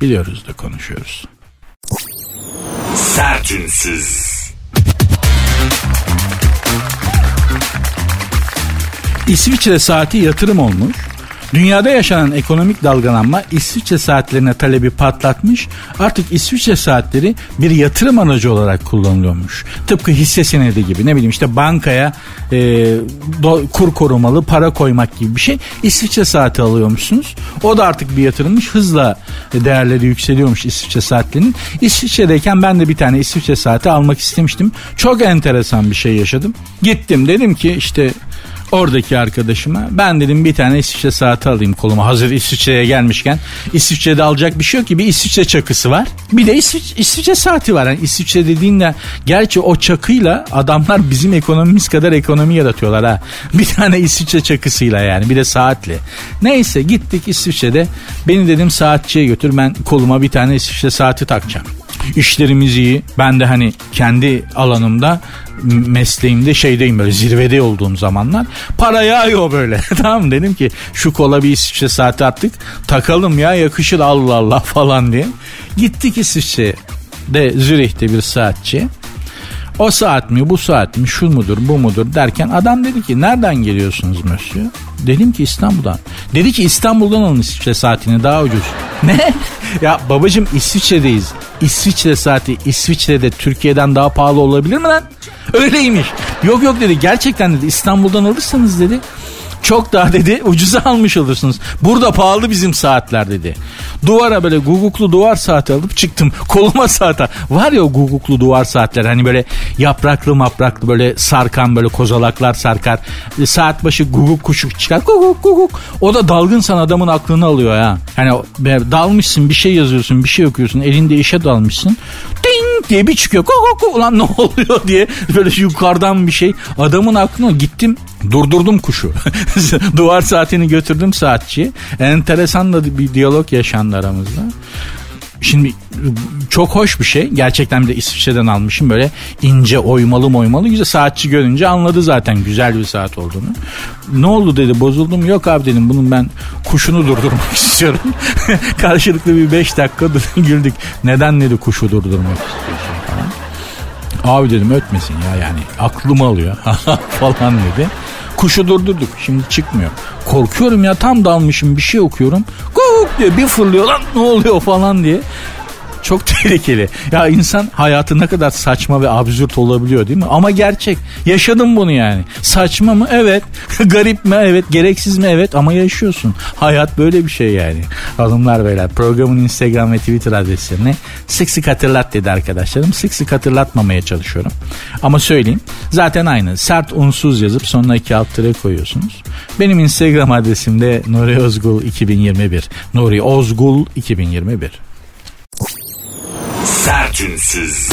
[SPEAKER 2] Biliyoruz da konuşuyoruz. Sertünsüz. İsviçre saati yatırım olmuş. Dünyada yaşanan ekonomik dalgalanma İsviçre saatlerine talebi patlatmış. Artık İsviçre saatleri bir yatırım aracı olarak kullanılıyormuş. Tıpkı hisse senedi gibi ne bileyim işte bankaya e, do, kur korumalı para koymak gibi bir şey. İsviçre saati alıyormuşsunuz. O da artık bir yatırımmış. Hızla değerleri yükseliyormuş İsviçre saatlerinin. İsviçre'deyken ben de bir tane İsviçre saati almak istemiştim. Çok enteresan bir şey yaşadım. Gittim dedim ki işte oradaki arkadaşıma ben dedim bir tane İsviçre saati alayım koluma hazır İsviçre'ye gelmişken. İsviçre'de alacak bir şey yok ki bir İsviçre çakısı var. Bir de İsviçre, İsviçre saati var. Yani İsviçre dediğinle gerçi o çakıyla adamlar bizim ekonomimiz kadar ekonomi yaratıyorlar ha. Bir tane İsviçre çakısıyla yani bir de saatle. Neyse gittik İsviçre'de. Beni dedim saatçiye götür ben koluma bir tane İsviçre saati takacağım işlerimiz iyi. Ben de hani kendi alanımda mesleğimde şeydeyim böyle zirvede olduğum zamanlar. Para yağıyor böyle. tamam dedim ki şu kola bir İsviçre saati attık. Takalım ya yakışır Allah Allah falan diye. Gittik İsviçre de Zürih'te bir saatçi. O saat mi bu saat mi şu mudur bu mudur derken adam dedi ki nereden geliyorsunuz Mösyö? Dedim ki İstanbul'dan. Dedi ki İstanbul'dan alın İsviçre saatini daha ucuz. Ne? ya babacım İsviçre'deyiz. İsviçre saati İsviçre'de Türkiye'den daha pahalı olabilir mi lan? Öyleymiş. Yok yok dedi gerçekten dedi İstanbul'dan alırsanız dedi çok daha dedi ucuza almış olursunuz. Burada pahalı bizim saatler dedi. Duvara böyle guguklu duvar saati alıp çıktım. Koluma saate. Var ya o guguklu duvar saatler hani böyle yapraklı mapraklı böyle sarkan böyle kozalaklar sarkar. E, saat başı guguk kuşu çıkar. Guguk guguk. O da dalgınsan adamın aklını alıyor ya. Hani dalmışsın bir şey yazıyorsun bir şey okuyorsun elinde işe dalmışsın. Ding diye bir çıkıyor. Guguk ulan ne oluyor diye böyle yukarıdan bir şey. Adamın aklına gittim durdurdum kuşu. Duvar saatini götürdüm saatçi. Enteresan da bir diyalog yaşandı aramızda. Şimdi çok hoş bir şey. Gerçekten bir de İsviçre'den almışım böyle ince oymalı oymalı güzel saatçi görünce anladı zaten güzel bir saat olduğunu. Ne oldu dedi bozuldum yok abi dedim bunun ben kuşunu durdurmak istiyorum. Karşılıklı bir 5 dakika güldük. Neden dedi kuşu durdurmak istiyorsun falan. Abi dedim ötmesin ya yani aklımı alıyor falan dedi. Kuşu durdurduk şimdi çıkmıyor. Korkuyorum ya tam dalmışım bir şey okuyorum. Kuk diye bir fırlıyor lan ne oluyor falan diye. Çok tehlikeli. Ya insan hayatı ne kadar saçma ve absürt olabiliyor değil mi? Ama gerçek. Yaşadım bunu yani. Saçma mı? Evet. Garip mi? Evet. Gereksiz mi? Evet. Ama yaşıyorsun. Hayat böyle bir şey yani. Hanımlar beyler programın Instagram ve Twitter adreslerini sık sık hatırlat dedi arkadaşlarım. Sık sık hatırlatmamaya çalışıyorum. Ama söyleyeyim. Zaten aynı. Sert unsuz yazıp sonuna iki alt tere koyuyorsunuz. Benim Instagram adresim de Nuri Ozgul 2021. Nuri Ozgul 2021.
[SPEAKER 1] Sertünsüz.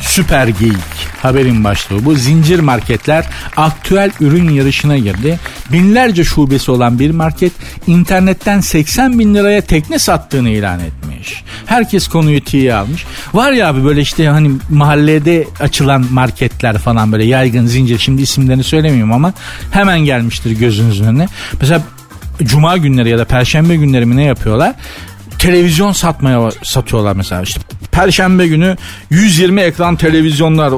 [SPEAKER 2] Süper Geyik haberin başlığı bu. Zincir marketler aktüel ürün yarışına girdi. Binlerce şubesi olan bir market internetten 80 bin liraya tekne sattığını ilan etmiş. Herkes konuyu tiye almış. Var ya abi böyle işte hani mahallede açılan marketler falan böyle yaygın zincir şimdi isimlerini söylemiyorum ama hemen gelmiştir gözünüzün önüne. Mesela cuma günleri ya da perşembe günleri mi ne yapıyorlar? televizyon satmaya satıyorlar mesela işte perşembe günü 120 ekran televizyonlar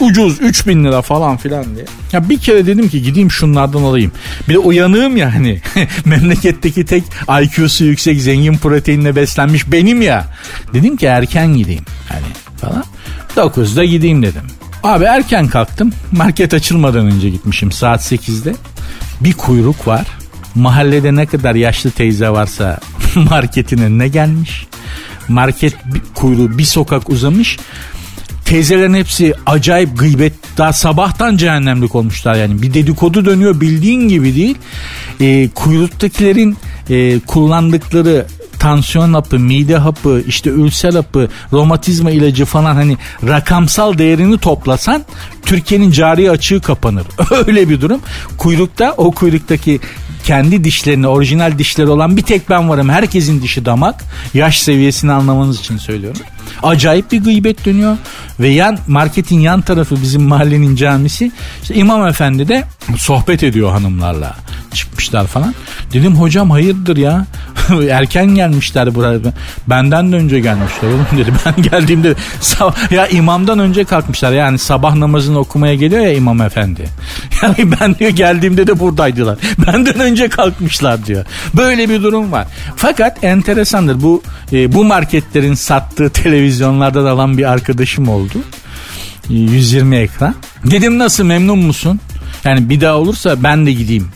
[SPEAKER 2] ucuz 3000 lira falan filan diye. Ya bir kere dedim ki gideyim şunlardan alayım. Bir de uyanığım ya hani memleketteki tek IQ'su yüksek zengin proteinle beslenmiş benim ya. Dedim ki erken gideyim hani falan. 9'da gideyim dedim. Abi erken kalktım. Market açılmadan önce gitmişim saat 8'de. Bir kuyruk var. Mahallede ne kadar yaşlı teyze varsa marketin önüne gelmiş. Market kuyruğu bir sokak uzamış. Teyzelerin hepsi acayip gıybet. Daha sabahtan cehennemlik olmuşlar yani. Bir dedikodu dönüyor bildiğin gibi değil. E, kuyruktakilerin e, kullandıkları tansiyon hapı, mide hapı, işte ülser hapı, romatizma ilacı falan hani rakamsal değerini toplasan Türkiye'nin cari açığı kapanır. Öyle bir durum. Kuyrukta o kuyruktaki kendi dişlerini orijinal dişleri olan bir tek ben varım. Herkesin dişi damak. Yaş seviyesini anlamanız için söylüyorum. Acayip bir gıybet dönüyor. Ve yan marketin yan tarafı bizim mahallenin camisi. İşte İmam Efendi de sohbet ediyor hanımlarla. Çıkmışlar falan. Dedim hocam hayırdır ya. Erken gelmişler buraya. Benden de önce gelmişler oğlum dedi. Ben geldiğimde ya imamdan önce kalkmışlar. Yani sabah namazını okumaya geliyor ya imam efendi. Yani ben diyor geldiğimde de buradaydılar. Benden önce kalkmışlar diyor. Böyle bir durum var. Fakat enteresandır. Bu e, bu marketlerin sattığı televizyonlarda da alan bir arkadaşım oldu. 120 ekran. Dedim nasıl memnun musun? Yani bir daha olursa ben de gideyim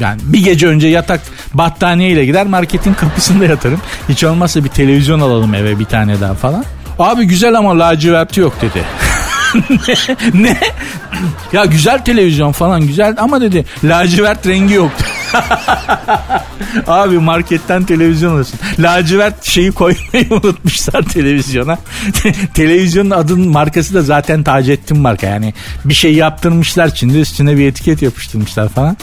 [SPEAKER 2] yani bir gece önce yatak battaniye ile gider marketin kapısında yatarım. Hiç olmazsa bir televizyon alalım eve bir tane daha falan. Abi güzel ama laciverti yok dedi. ne? Ya güzel televizyon falan güzel ama dedi lacivert rengi yok. Abi marketten televizyon alırsın. Lacivert şeyi koymayı unutmuşlar televizyona. Televizyonun adının markası da zaten Taceddin marka. Yani bir şey yaptırmışlar şimdi üstüne bir etiket yapıştırmışlar falan.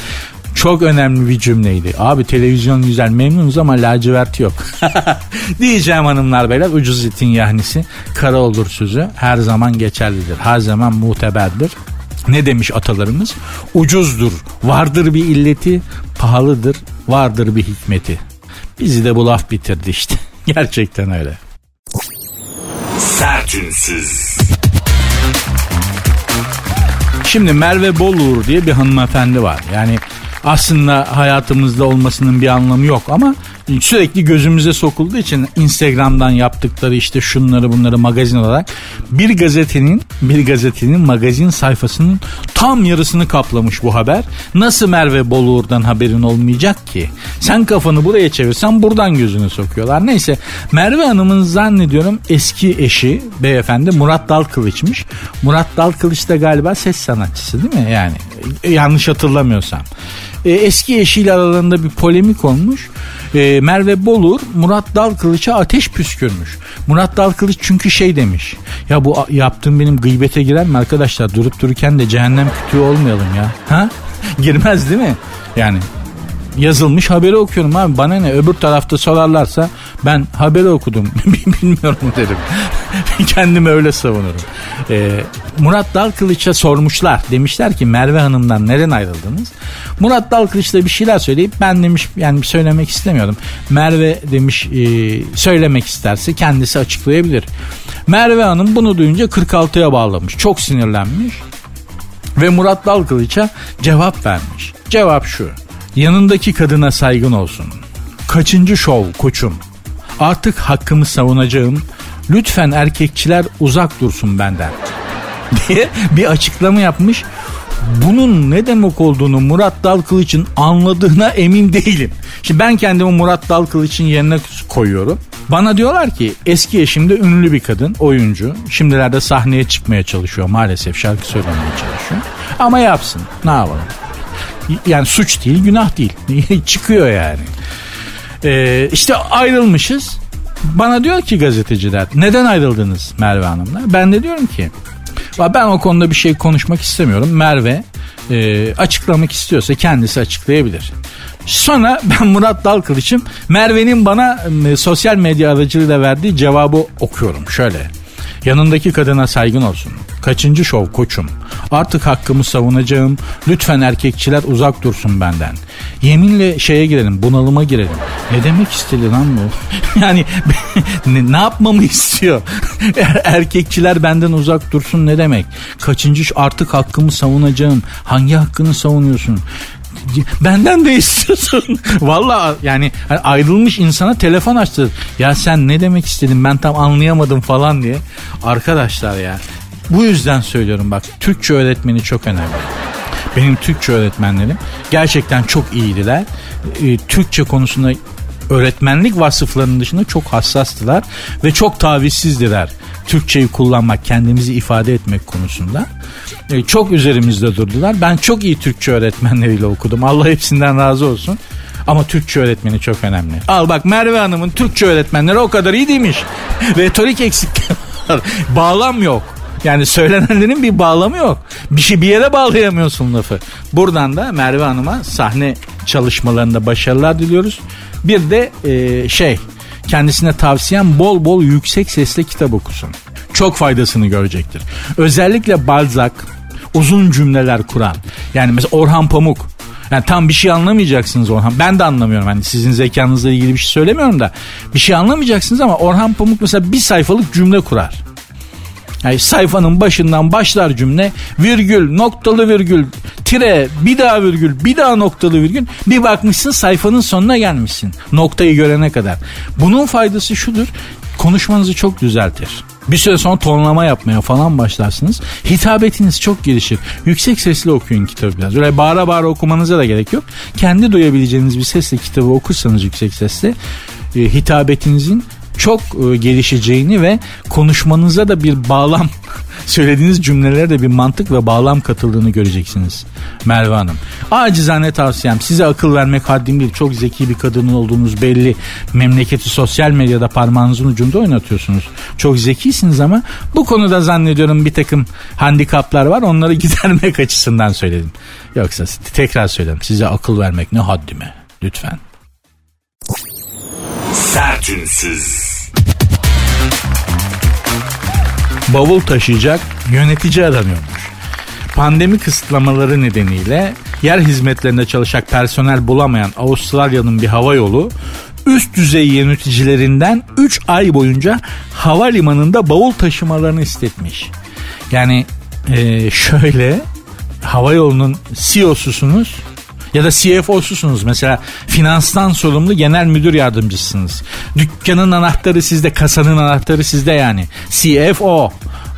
[SPEAKER 2] Çok önemli bir cümleydi. Abi televizyon güzel memnunuz ama lacivert yok. Diyeceğim hanımlar beyler ucuz etin yahnisi kara olur sözü her zaman geçerlidir. Her zaman muteberdir. Ne demiş atalarımız? Ucuzdur, vardır bir illeti, pahalıdır, vardır bir hikmeti. Bizi de bu laf bitirdi işte. Gerçekten öyle. Sertünsüz. Şimdi Merve Boluğur diye bir hanımefendi var. Yani aslında hayatımızda olmasının bir anlamı yok ama sürekli gözümüze sokulduğu için Instagram'dan yaptıkları işte şunları bunları magazin olarak bir gazetenin bir gazetenin magazin sayfasının tam yarısını kaplamış bu haber. Nasıl Merve Boluğur'dan haberin olmayacak ki? Sen kafanı buraya çevirsen buradan gözünü sokuyorlar. Neyse Merve Hanım'ın zannediyorum eski eşi beyefendi Murat Dalkılıç'mış. Murat Dalkılıç da galiba ses sanatçısı değil mi? Yani yanlış hatırlamıyorsam. E, eski eşiyle aralarında bir polemik olmuş. E, Merve Bolur Murat Dalkılıç'a ateş püskürmüş. Murat Dalkılıç çünkü şey demiş. Ya bu yaptığım benim gıybete girer mi arkadaşlar? Durup dururken de cehennem kütüğü olmayalım ya. Ha? Girmez değil mi? Yani yazılmış haberi okuyorum abi. Bana ne öbür tarafta sorarlarsa ben haberi okudum. Bilmiyorum derim. Kendimi öyle savunurum. Ee, Murat Dalkılıç'a sormuşlar. Demişler ki Merve Hanım'dan neden ayrıldınız? Murat Dalkılıç da bir şeyler söyleyip ben demiş yani söylemek istemiyorum. Merve demiş e, söylemek isterse kendisi açıklayabilir. Merve Hanım bunu duyunca 46'ya bağlamış. Çok sinirlenmiş. Ve Murat Dalkılıç'a cevap vermiş. Cevap şu. Yanındaki kadına saygın olsun. Kaçıncı şov koçum? Artık hakkımı savunacağım. Lütfen erkekçiler uzak dursun benden. diye bir açıklama yapmış. Bunun ne demek olduğunu Murat Dalkılıç'ın anladığına emin değilim. Şimdi ben kendimi Murat Dalkılıç'ın yerine koyuyorum. Bana diyorlar ki eski eşimde ünlü bir kadın, oyuncu. Şimdilerde sahneye çıkmaya çalışıyor maalesef şarkı söylemeye çalışıyor. Ama yapsın ne yapalım. Yani suç değil günah değil. Çıkıyor yani. Ee, işte ayrılmışız. Bana diyor ki gazeteciler neden ayrıldınız Merve Hanım'la? Ben de diyorum ki ben o konuda bir şey konuşmak istemiyorum. Merve e, açıklamak istiyorsa kendisi açıklayabilir. Sonra ben Murat Dalkılıç'ım Merve'nin bana e, sosyal medya aracılığıyla verdiği cevabı okuyorum. Şöyle. Yanındaki kadına saygın olsun. Kaçıncı şov koçum? Artık hakkımı savunacağım. Lütfen erkekçiler uzak dursun benden. Yeminle şeye girelim, bunalıma girelim. Ne demek istedi lan bu? yani ne, ne yapmamı istiyor? erkekçiler benden uzak dursun ne demek? Kaçıncı artık hakkımı savunacağım. Hangi hakkını savunuyorsun? Benden de istiyorsun. Valla yani hani ayrılmış insana telefon açtı. Ya sen ne demek istedin ben tam anlayamadım falan diye. Arkadaşlar ya bu yüzden söylüyorum bak Türkçe öğretmeni çok önemli. Benim Türkçe öğretmenlerim gerçekten çok iyiydiler. Ee, Türkçe konusunda öğretmenlik vasıflarının dışında çok hassastılar ve çok tavizsizdiler. Türkçeyi kullanmak, kendimizi ifade etmek konusunda. Ee, çok üzerimizde durdular. Ben çok iyi Türkçe öğretmenleriyle okudum. Allah hepsinden razı olsun. Ama Türkçe öğretmeni çok önemli. Al bak Merve Hanım'ın Türkçe öğretmenleri o kadar iyi değilmiş. Retorik eksiklik var. Bağlam yok. Yani söylenenlerin bir bağlamı yok. Bir şey bir yere bağlayamıyorsun lafı. Buradan da Merve Hanım'a sahne çalışmalarında başarılar diliyoruz. Bir de e, şey kendisine tavsiyem bol bol yüksek sesle kitap okusun. Çok faydasını görecektir. Özellikle Balzac uzun cümleler kuran. Yani mesela Orhan Pamuk yani tam bir şey anlamayacaksınız Orhan. Ben de anlamıyorum. Hani sizin zekanızla ilgili bir şey söylemiyorum da. Bir şey anlamayacaksınız ama Orhan Pamuk mesela bir sayfalık cümle kurar. Yani sayfanın başından başlar cümle virgül noktalı virgül tire bir daha virgül bir daha noktalı virgül bir bakmışsın sayfanın sonuna gelmişsin noktayı görene kadar. Bunun faydası şudur konuşmanızı çok düzeltir. Bir süre sonra tonlama yapmaya falan başlarsınız. Hitabetiniz çok gelişir. Yüksek sesle okuyun kitabı biraz. Öyle bağıra bağıra okumanıza da gerek yok. Kendi duyabileceğiniz bir sesle kitabı okursanız yüksek sesle e, hitabetinizin çok e, gelişeceğini ve konuşmanıza da bir bağlam söylediğiniz cümlelere de bir mantık ve bağlam katıldığını göreceksiniz Merve Hanım. Acizane tavsiyem size akıl vermek haddim değil. Çok zeki bir kadının olduğunuz belli. Memleketi sosyal medyada parmağınızın ucunda oynatıyorsunuz. Çok zekisiniz ama bu konuda zannediyorum bir takım handikaplar var. Onları gidermek açısından söyledim. Yoksa tekrar söyledim size akıl vermek ne haddime lütfen. Sertünsüz. Bavul taşıyacak yönetici aranıyormuş. Pandemi kısıtlamaları nedeniyle yer hizmetlerinde çalışacak personel bulamayan Avustralya'nın bir hava yolu üst düzey yöneticilerinden 3 ay boyunca havalimanında bavul taşımalarını istetmiş. Yani e, şöyle hava yolunun CEO'susunuz ya da CFO'susunuz mesela finanstan sorumlu genel müdür yardımcısınız. Dükkanın anahtarı sizde, kasanın anahtarı sizde yani. CFO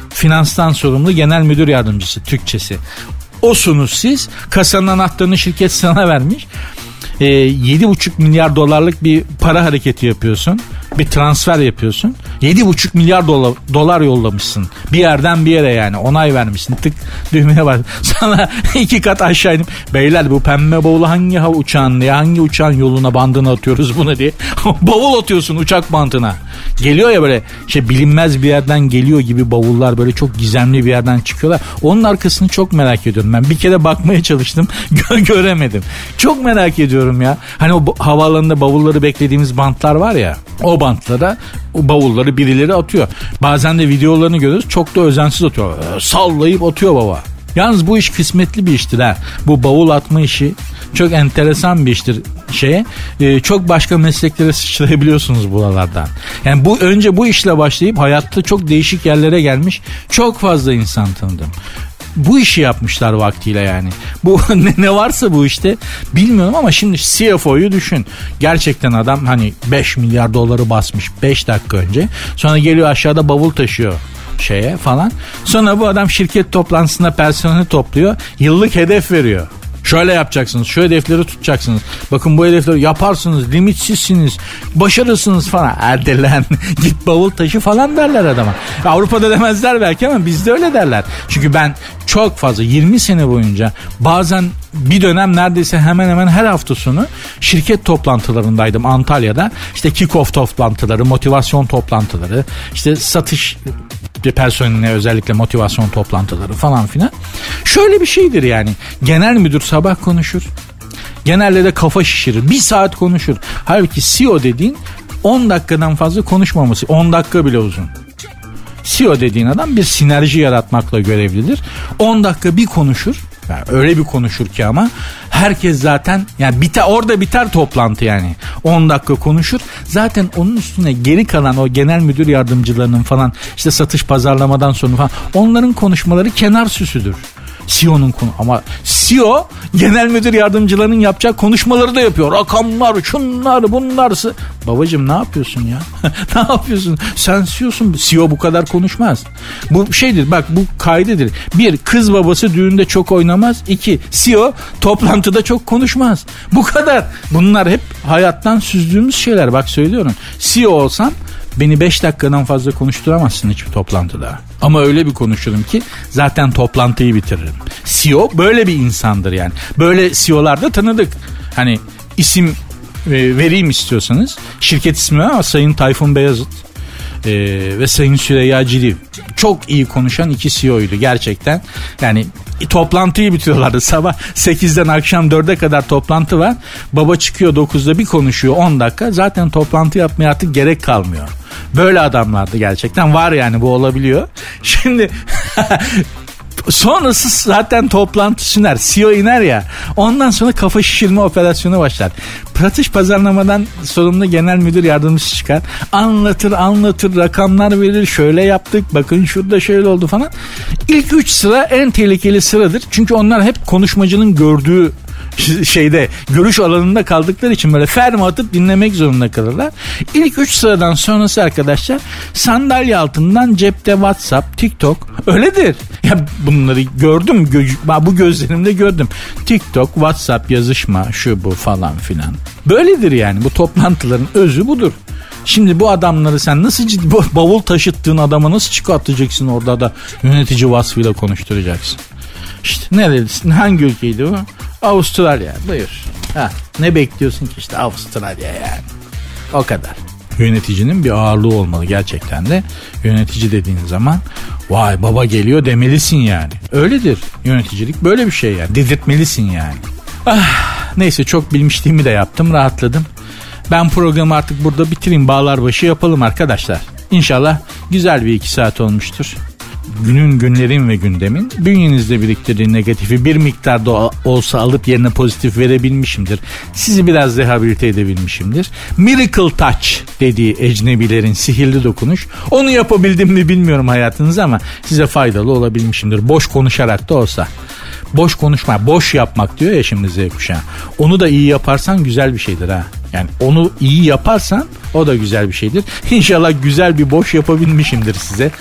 [SPEAKER 2] finanstan sorumlu genel müdür yardımcısı Türkçesi. Osunuz siz. Kasanın anahtarını şirket sana vermiş. E, ee, 7,5 milyar dolarlık bir para hareketi yapıyorsun. Bir transfer yapıyorsun. 7,5 milyar dolar, dolar yollamışsın. Bir yerden bir yere yani onay vermişsin. Tık düğmeye bas. Sana iki kat aşağı inip beyler bu pembe bavulu hangi hava uçağın hangi uçağın yoluna bandına atıyoruz bunu diye. Bavul atıyorsun uçak bantına. Geliyor ya böyle şey bilinmez bir yerden geliyor gibi bavullar böyle çok gizemli bir yerden çıkıyorlar. Onun arkasını çok merak ediyorum ben. Bir kere bakmaya çalıştım göremedim. Çok merak ediyorum ya. Hani o havaalanında bavulları beklediğimiz bantlar var ya. O bantlara o bavulları birileri atıyor. Bazen de videolarını görüyoruz. Çok da özensiz atıyor. Sallayıp atıyor baba. Yalnız bu iş kısmetli bir iştir ha. Bu bavul atma işi çok enteresan bir iştir şeye. Ee, çok başka mesleklere sıçrayabiliyorsunuz buralardan. Yani bu önce bu işle başlayıp hayatta çok değişik yerlere gelmiş çok fazla insan tanıdım bu işi yapmışlar vaktiyle yani. Bu ne, ne varsa bu işte bilmiyorum ama şimdi CFO'yu düşün. Gerçekten adam hani 5 milyar doları basmış 5 dakika önce. Sonra geliyor aşağıda bavul taşıyor şeye falan. Sonra bu adam şirket toplantısında personeli topluyor. Yıllık hedef veriyor. Şöyle yapacaksınız. Şu hedefleri tutacaksınız. Bakın bu hedefleri yaparsınız. Limitsizsiniz. Başarısınız falan. Erdelen git bavul taşı falan derler adama. Avrupa'da demezler belki ama bizde öyle derler. Çünkü ben çok fazla 20 sene boyunca bazen bir dönem neredeyse hemen hemen her hafta sonu şirket toplantılarındaydım Antalya'da. İşte kick-off toplantıları, motivasyon toplantıları, işte satış personeline özellikle motivasyon toplantıları falan filan. Şöyle bir şeydir yani. Genel müdür sabah konuşur. Genelde de kafa şişirir. Bir saat konuşur. Halbuki CEO dediğin 10 dakikadan fazla konuşmaması. 10 dakika bile uzun. CEO dediğin adam bir sinerji yaratmakla görevlidir. 10 dakika bir konuşur. Yani öyle bir konuşur ki ama herkes zaten yani biter, orada biter toplantı yani. 10 dakika konuşur. Zaten onun üstüne geri kalan o genel müdür yardımcılarının falan işte satış pazarlamadan sonra falan onların konuşmaları kenar süsüdür. CEO'nun konu ama CEO genel müdür yardımcılarının yapacağı konuşmaları da yapıyor. Rakamlar, şunlar, bunlar. Babacım ne yapıyorsun ya? ne yapıyorsun? Sen CEO'sun. CEO bu kadar konuşmaz. Bu şeydir bak bu kaydedir. Bir, kız babası düğünde çok oynamaz. İki, CEO toplantıda çok konuşmaz. Bu kadar. Bunlar hep hayattan süzdüğümüz şeyler. Bak söylüyorum. CEO olsam Beni 5 dakikadan fazla konuşturamazsın hiçbir toplantıda. Ama öyle bir konuşurum ki zaten toplantıyı bitiririm. CEO böyle bir insandır yani. Böyle CEO'lar da tanıdık. Hani isim e, vereyim istiyorsanız. Şirket ismi ama Sayın Tayfun Beyazıt e, ve Sayın Süreyya Ciliv. Çok iyi konuşan iki CEO'ydu gerçekten. Yani toplantıyı bitiriyorlardı. Sabah 8'den akşam 4'e kadar toplantı var. Baba çıkıyor 9'da bir konuşuyor 10 dakika. Zaten toplantı yapmaya artık gerek kalmıyor. Böyle adamlardı gerçekten. Var yani bu olabiliyor. Şimdi Sonrası zaten toplantı süner. CEO iner ya. Ondan sonra kafa şişirme operasyonu başlar. Pratış pazarlamadan sorumlu genel müdür yardımcısı çıkar. Anlatır anlatır rakamlar verir. Şöyle yaptık bakın şurada şöyle oldu falan. İlk üç sıra en tehlikeli sıradır. Çünkü onlar hep konuşmacının gördüğü şeyde görüş alanında kaldıkları için böyle ferma atıp dinlemek zorunda kalırlar. İlk 3 sıradan sonrası arkadaşlar sandalye altından cepte WhatsApp, TikTok öyledir. Ya bunları gördüm gö- bu gözlerimde gördüm. TikTok, WhatsApp yazışma şu bu falan filan. Böyledir yani bu toplantıların özü budur. Şimdi bu adamları sen nasıl ciddi bavul taşıttığın adama nasıl çıkartacaksın orada da yönetici vasfıyla konuşturacaksın? İşte neredesin? Hangi ülkeydi bu? Avustralya. Buyur. Ha, ne bekliyorsun ki işte Avustralya yani. O kadar. Yöneticinin bir ağırlığı olmalı gerçekten de. Yönetici dediğin zaman vay baba geliyor demelisin yani. Öyledir yöneticilik böyle bir şey yani. Dedirtmelisin yani. Ah, neyse çok bilmişliğimi de yaptım rahatladım. Ben programı artık burada bitireyim bağlar başı yapalım arkadaşlar. İnşallah güzel bir iki saat olmuştur günün günlerin ve gündemin bünyenizde biriktirdiği negatifi bir miktarda olsa alıp yerine pozitif verebilmişimdir. Sizi biraz rehabilite edebilmişimdir. Miracle Touch dediği ecnebilerin sihirli dokunuş. Onu yapabildim mi bilmiyorum hayatınız ama size faydalı olabilmişimdir. Boş konuşarak da olsa. Boş konuşma, boş yapmak diyor ya şimdi Z kuşağı. Onu da iyi yaparsan güzel bir şeydir ha. Yani onu iyi yaparsan o da güzel bir şeydir. İnşallah güzel bir boş yapabilmişimdir size.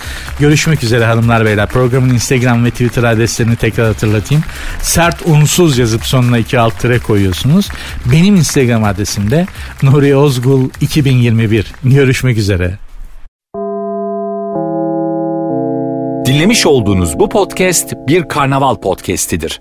[SPEAKER 2] Görüşmek üzere hanımlar beyler. Programın Instagram ve Twitter adreslerini tekrar hatırlatayım. Sert unsuz yazıp sonuna iki alt tere koyuyorsunuz. Benim Instagram adresim de Nuri Ozgul 2021. Görüşmek üzere.
[SPEAKER 1] Dinlemiş olduğunuz bu podcast bir karnaval podcastidir.